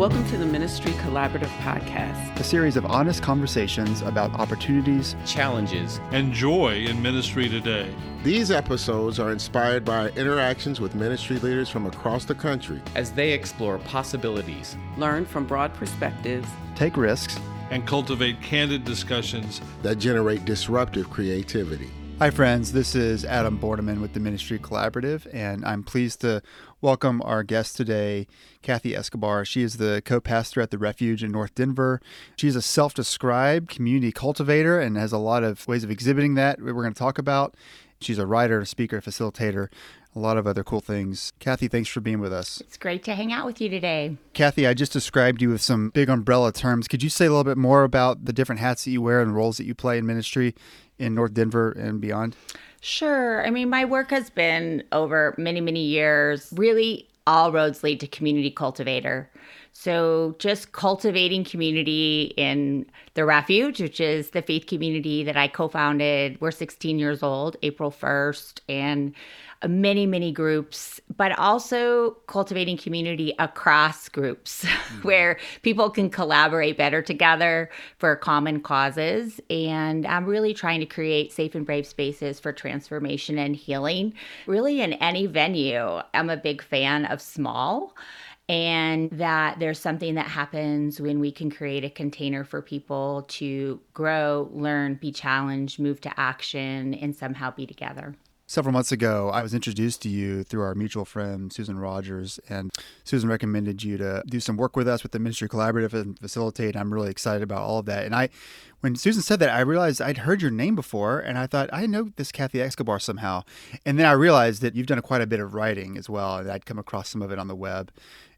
Welcome to the Ministry Collaborative Podcast, a series of honest conversations about opportunities, challenges, and joy in ministry today. These episodes are inspired by interactions with ministry leaders from across the country as they explore possibilities, learn from broad perspectives, take risks, and cultivate candid discussions that generate disruptive creativity. Hi, friends. This is Adam Borneman with the Ministry Collaborative, and I'm pleased to welcome our guest today, Kathy Escobar. She is the co pastor at the Refuge in North Denver. She's a self described community cultivator and has a lot of ways of exhibiting that we're going to talk about. She's a writer, speaker, facilitator, a lot of other cool things. Kathy, thanks for being with us. It's great to hang out with you today. Kathy, I just described you with some big umbrella terms. Could you say a little bit more about the different hats that you wear and roles that you play in ministry in North Denver and beyond? Sure. I mean, my work has been over many, many years. Really, all roads lead to community cultivator. So, just cultivating community in the refuge, which is the faith community that I co founded. We're 16 years old, April 1st. And many, many groups, but also cultivating community across groups mm-hmm. where people can collaborate better together for common causes. And I'm really trying to create safe and brave spaces for transformation and healing, really in any venue. I'm a big fan of small and that there's something that happens when we can create a container for people to grow, learn, be challenged, move to action, and somehow be together. Several months ago, I was introduced to you through our mutual friend, Susan Rogers, and Susan recommended you to do some work with us with the Ministry Collaborative and facilitate. I'm really excited about all of that. And I, when Susan said that, I realized I'd heard your name before, and I thought, I know this Kathy Escobar somehow. And then I realized that you've done quite a bit of writing as well, and I'd come across some of it on the web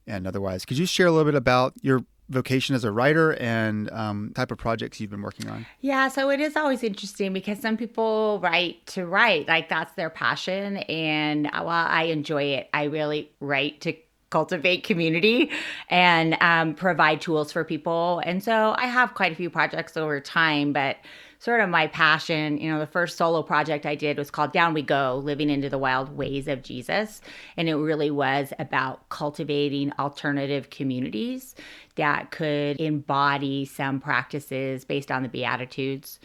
and otherwise. Could you share a little bit about your vocation as a writer and um, type of projects you've been working on? Yeah, so it is always interesting because some people write to write, like that's their passion. And while I enjoy it, I really write to cultivate community and um, provide tools for people. And so I have quite a few projects over time, but sort of my passion. You know, the first solo project I did was called Down We Go Living into the Wild Ways of Jesus. And it really was about cultivating alternative communities that could embody some practices based on the Beatitudes.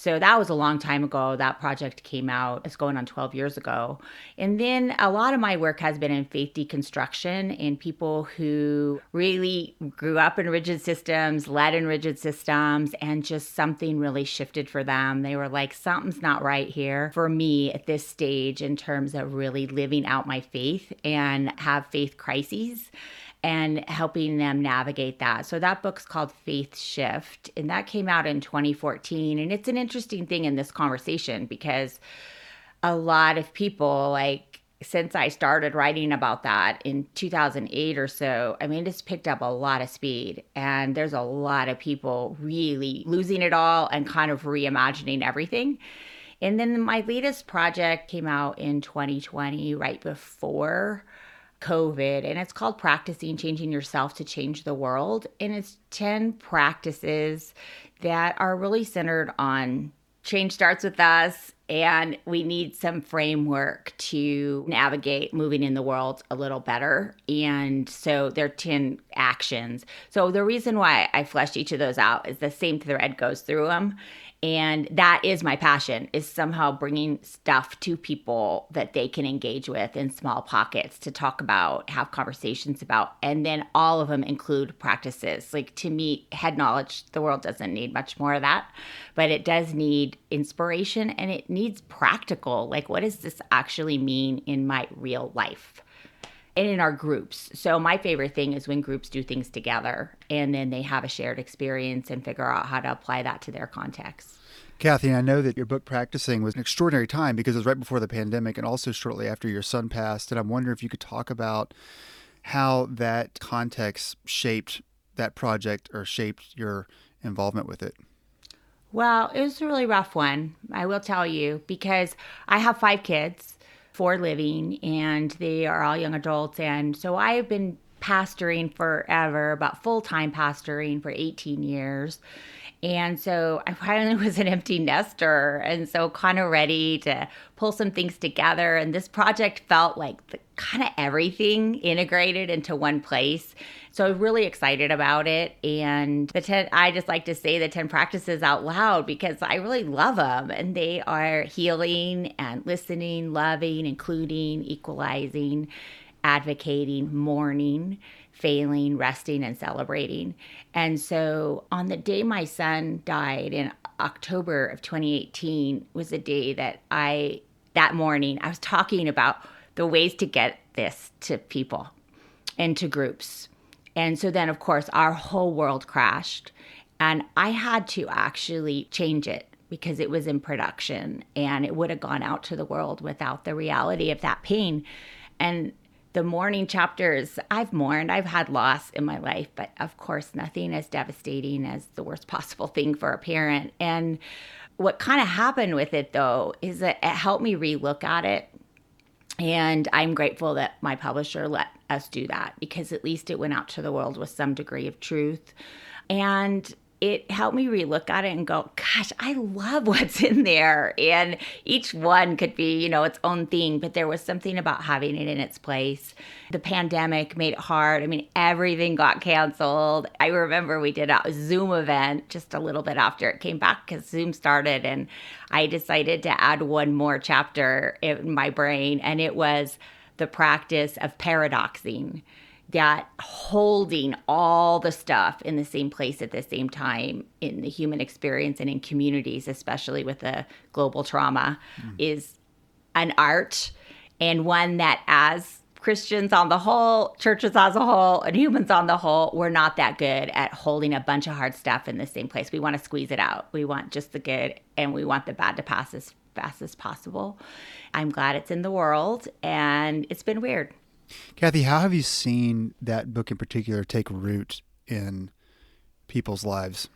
So that was a long time ago. That project came out. It's going on 12 years ago. And then a lot of my work has been in faith deconstruction and people who really grew up in rigid systems, led in rigid systems, and just something really shifted for them. They were like, something's not right here for me at this stage in terms of really living out my faith and have faith crises and helping them navigate that. So that book's called Faith Shift, and that came out in 2014. And it's an interesting thing in this conversation because a lot of people, like, since I started writing about that in 2008 or so, I mean, it's picked up a lot of speed. And there's a lot of people really losing it all and kind of reimagining everything. And then my latest project came out in 2020, right before COVID, and it's called Practicing Changing Yourself to Change the World. And it's 10 practices that are really centered on change starts with us, and we need some framework to navigate moving in the world a little better. And so there are 10 actions. So the reason why I fleshed each of those out is the same thread goes through them and that is my passion is somehow bringing stuff to people that they can engage with in small pockets to talk about have conversations about and then all of them include practices like to me head knowledge the world doesn't need much more of that but it does need inspiration and it needs practical like what does this actually mean in my real life and in our groups. So my favorite thing is when groups do things together and then they have a shared experience and figure out how to apply that to their context. Kathy, I know that your book practicing was an extraordinary time because it was right before the pandemic and also shortly after your son passed. And I'm wondering if you could talk about how that context shaped that project or shaped your involvement with it. Well, it was a really rough one, I will tell you, because I have five kids for living and they are all young adults. And so I have been pastoring forever, about full time pastoring for 18 years. And so I finally was an empty nester and so kind of ready to pull some things together. And this project felt like the, kind of everything integrated into one place. So I'm really excited about it. And the 10, I just like to say the 10 practices out loud because I really love them. And they are healing and listening, loving, including, equalizing, advocating, mourning failing, resting, and celebrating. And so on the day my son died in October of 2018 was the day that I, that morning, I was talking about the ways to get this to people and to groups. And so then, of course, our whole world crashed. And I had to actually change it because it was in production and it would have gone out to the world without the reality of that pain. And the mourning chapters, I've mourned, I've had loss in my life, but of course, nothing as devastating as the worst possible thing for a parent. And what kind of happened with it though is that it helped me relook at it. And I'm grateful that my publisher let us do that because at least it went out to the world with some degree of truth. And it helped me relook at it and go, gosh, I love what's in there. And each one could be, you know, its own thing, but there was something about having it in its place. The pandemic made it hard. I mean, everything got canceled. I remember we did a Zoom event just a little bit after it came back because Zoom started, and I decided to add one more chapter in my brain, and it was the practice of paradoxing that holding all the stuff in the same place at the same time in the human experience and in communities, especially with the global trauma, mm. is an art and one that, as Christians on the whole, churches as a whole, and humans on the whole, we're not that good at holding a bunch of hard stuff in the same place. We want to squeeze it out. We want just the good and we want the bad to pass as fast as possible. I'm glad it's in the world and it's been weird. Kathy, how have you seen that book in particular take root in people's lives?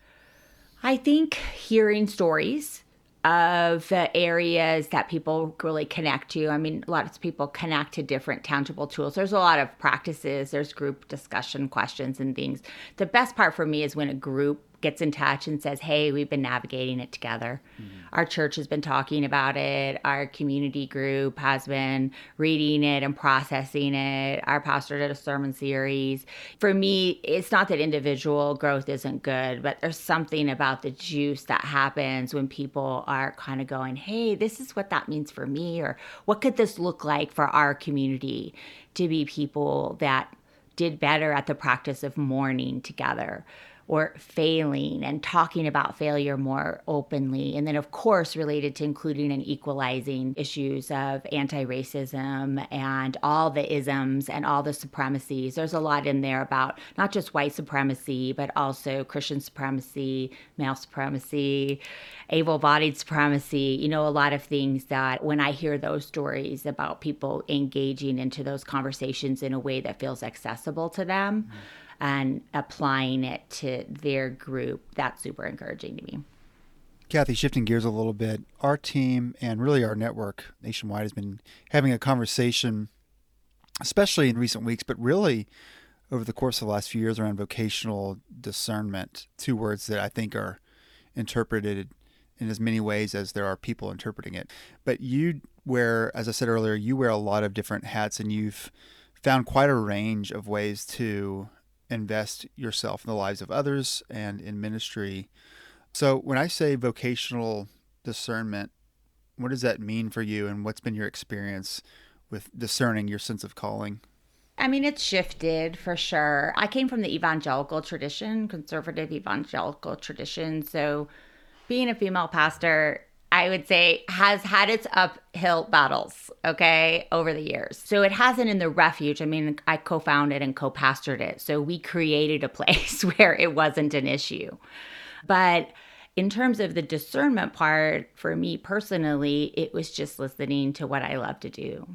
I think hearing stories of the areas that people really connect to. I mean, lots of people connect to different tangible tools. There's a lot of practices, there's group discussion questions and things. The best part for me is when a group gets in touch and says, Hey, we've been navigating it together. Mm-hmm. Our church has been talking about it. Our community group has been reading it and processing it. Our pastor did a sermon series. For me, it's not that individual growth isn't good, but there's something about the juice that happens when people are kind of going, Hey, this is what that means for me, or what could this look like for our community to be people that did better at the practice of mourning together or failing and talking about failure more openly. And then, of course, related to including and equalizing issues of anti racism and all the isms and all the supremacies. There's a lot in there about not just white supremacy, but also Christian supremacy, male supremacy, able bodied supremacy, you know, a lot of things that when I hear those stories about people engaging into those conversations in a way that feels accessible to them. Mm-hmm and applying it to their group, that's super encouraging to me. Kathy, shifting gears a little bit, our team and really our network nationwide has been having a conversation, especially in recent weeks, but really over the course of the last few years around vocational discernment. Two words that I think are interpreted in as many ways as there are people interpreting it. But you wear, as I said earlier, you wear a lot of different hats and you've found quite a range of ways to invest yourself in the lives of others and in ministry. So, when I say vocational discernment, what does that mean for you, and what's been your experience with discerning your sense of calling? I mean, it's shifted for sure. I came from the evangelical tradition, conservative evangelical tradition. So, being a female pastor, I would say, has had its uphill battles, okay, over the years. So it hasn't in the refuge. I mean, I co founded and co pastored it. So we created a place where it wasn't an issue. But in terms of the discernment part, for me personally, it was just listening to what I love to do.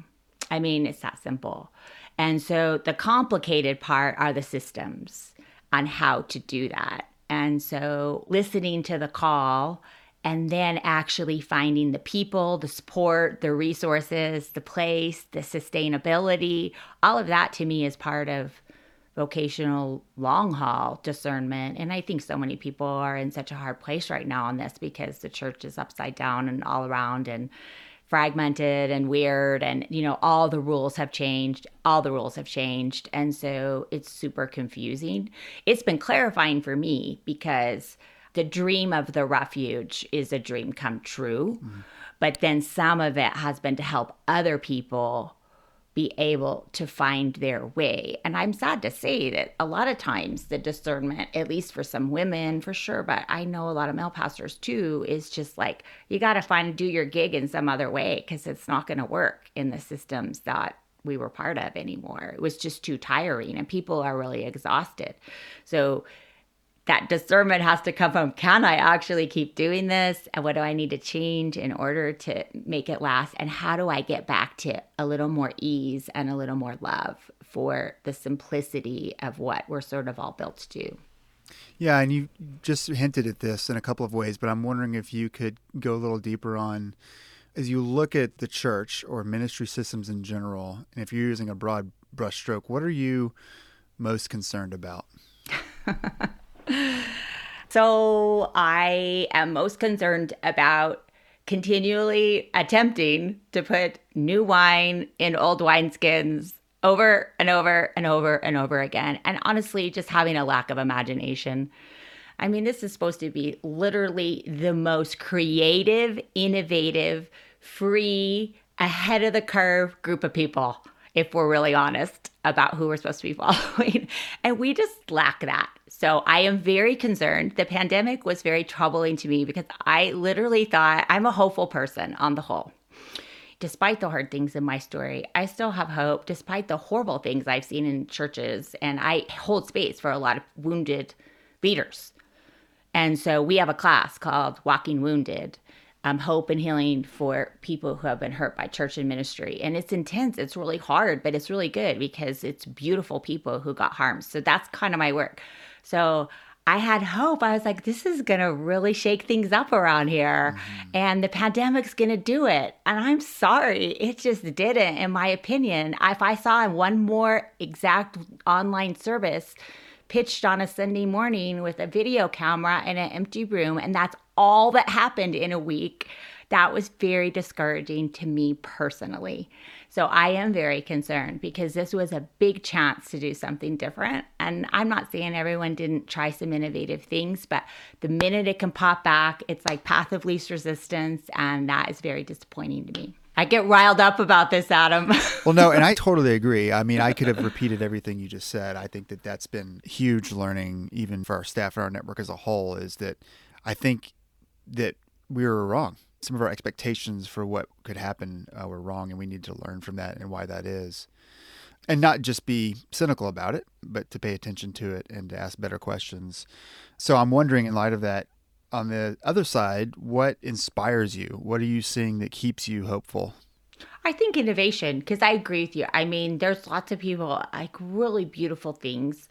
I mean, it's that simple. And so the complicated part are the systems on how to do that. And so listening to the call and then actually finding the people, the support, the resources, the place, the sustainability, all of that to me is part of vocational long haul discernment. And I think so many people are in such a hard place right now on this because the church is upside down and all around and fragmented and weird. And you know all the rules have changed all the rules have changed. And so it's super confusing. It's been clarifying for me because the dream of the refuge is a dream come true mm-hmm. but then some of it has been to help other people be able to find their way. And I'm sad to say that a lot of times the discernment, at least for some women for sure, but I know a lot of male pastors too, is just like you got to find do your gig in some other way because it's not going to work in the systems that we were part of anymore. It was just too tiring and people are really exhausted. So that discernment has to come from can I actually keep doing this? And what do I need to change in order to make it last? And how do I get back to a little more ease and a little more love for the simplicity of what we're sort of all built to do? Yeah, and you just hinted at this in a couple of ways, but I'm wondering if you could go a little deeper on as you look at the church or ministry systems in general, and if you're using a broad brushstroke, what are you most concerned about? so I am most concerned about continually attempting to put new wine in old wineskins over and over and over and over again. And honestly, just having a lack of imagination. I mean, this is supposed to be literally the most creative, innovative, free, ahead of the curve group of people, if we're really honest about who we're supposed to be following. And we just lack that. So I am very concerned. The pandemic was very troubling to me because I literally thought I'm a hopeful person on the whole. Despite the hard things in my story, I still have hope despite the horrible things I've seen in churches. And I hold space for a lot of wounded leaders. And so we have a class called Walking Wounded um, hope and healing for people who have been hurt by church and ministry. And it's intense, it's really hard, but it's really good because it's beautiful people who got harmed. So that's kind of my work. So I had hope. I was like, this is going to really shake things up around here. Mm-hmm. And the pandemic's going to do it. And I'm sorry, it just didn't, in my opinion. If I saw one more exact online service pitched on a Sunday morning with a video camera in an empty room, and that's all that happened in a week, that was very discouraging to me personally. So I am very concerned because this was a big chance to do something different. And I'm not saying everyone didn't try some innovative things, but the minute it can pop back, it's like path of least resistance. And that is very disappointing to me. I get riled up about this, Adam. well, no, and I totally agree. I mean, I could have repeated everything you just said. I think that that's been huge learning, even for our staff and our network as a whole, is that I think that we were wrong some of our expectations for what could happen uh, were wrong, and we need to learn from that and why that is. And not just be cynical about it, but to pay attention to it and to ask better questions. So I'm wondering, in light of that, on the other side, what inspires you? What are you seeing that keeps you hopeful? I think innovation, because I agree with you. I mean, there's lots of people, like really beautiful things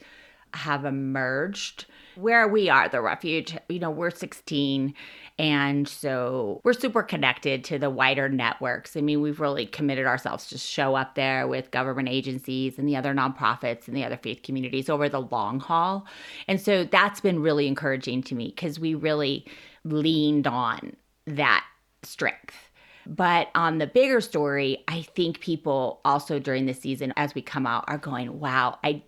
have emerged where we are, the refuge. You know, we're 16 and so we're super connected to the wider networks. I mean, we've really committed ourselves to show up there with government agencies and the other nonprofits and the other faith communities over the long haul. And so that's been really encouraging to me because we really leaned on that strength. But on the bigger story, I think people also during the season, as we come out, are going, wow, I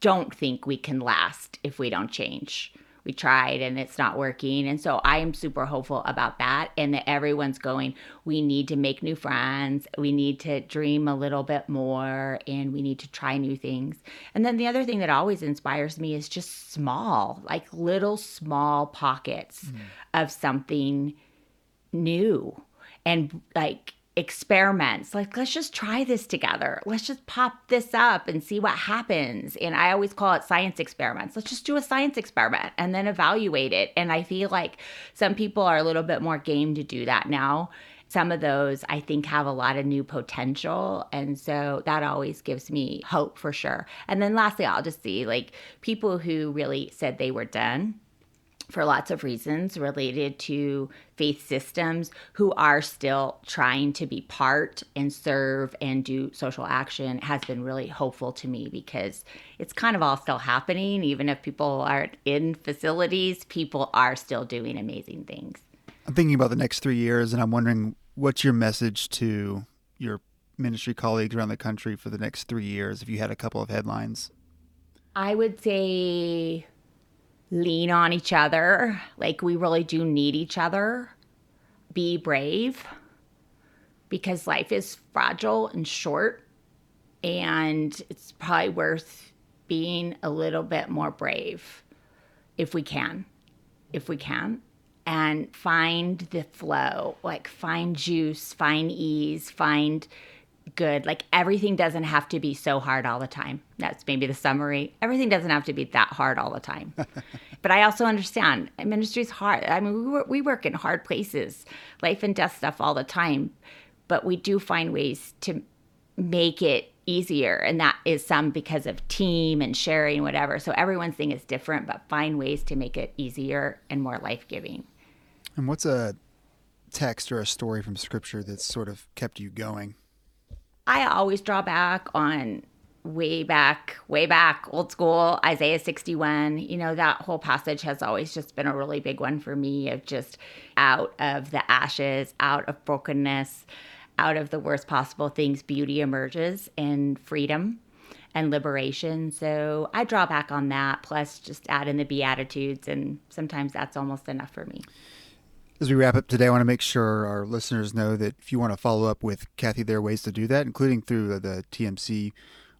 don't think we can last if we don't change we tried and it's not working. And so I am super hopeful about that and that everyone's going, we need to make new friends, we need to dream a little bit more, and we need to try new things. And then the other thing that always inspires me is just small, like little small pockets mm. of something new and like experiments. Like let's just try this together. Let's just pop this up and see what happens. And i always call it science experiments. Let's just do a science experiment and then evaluate it. And i feel like some people are a little bit more game to do that now. Some of those i think have a lot of new potential. And so that always gives me hope for sure. And then lastly i'll just see like people who really said they were done for lots of reasons related to faith systems who are still trying to be part and serve and do social action has been really hopeful to me because it's kind of all still happening. Even if people aren't in facilities, people are still doing amazing things. I'm thinking about the next three years, and I'm wondering what's your message to your ministry colleagues around the country for the next three years if you had a couple of headlines? I would say lean on each other. Like, we really do need each other. Be brave because life is fragile and short. And it's probably worth being a little bit more brave if we can. If we can. And find the flow, like find juice, find ease, find good. Like everything doesn't have to be so hard all the time. That's maybe the summary. Everything doesn't have to be that hard all the time. but I also understand ministry is hard. I mean, we work, we work in hard places, life and death stuff all the time. But we do find ways to make it easier. And that is some because of team and sharing, whatever. So everyone's thing is different, but find ways to make it easier and more life giving. And what's a text or a story from scripture that's sort of kept you going? I always draw back on way back, way back, old school, Isaiah 61. You know, that whole passage has always just been a really big one for me of just out of the ashes, out of brokenness, out of the worst possible things, beauty emerges and freedom and liberation. So I draw back on that, plus just add in the Beatitudes, and sometimes that's almost enough for me. As we wrap up today, I want to make sure our listeners know that if you want to follow up with Kathy, there are ways to do that, including through the TMC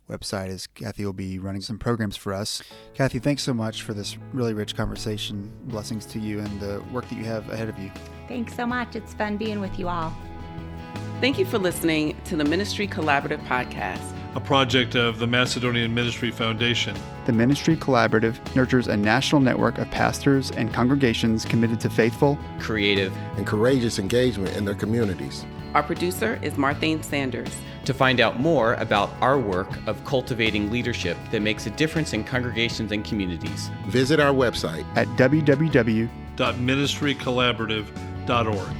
website, as Kathy will be running some programs for us. Kathy, thanks so much for this really rich conversation. Blessings to you and the work that you have ahead of you. Thanks so much. It's fun being with you all. Thank you for listening to the Ministry Collaborative Podcast a project of the Macedonian Ministry Foundation. The Ministry Collaborative nurtures a national network of pastors and congregations committed to faithful, creative, and courageous engagement in their communities. Our producer is Marthane Sanders. To find out more about our work of cultivating leadership that makes a difference in congregations and communities, visit our website at www.ministrycollaborative.org.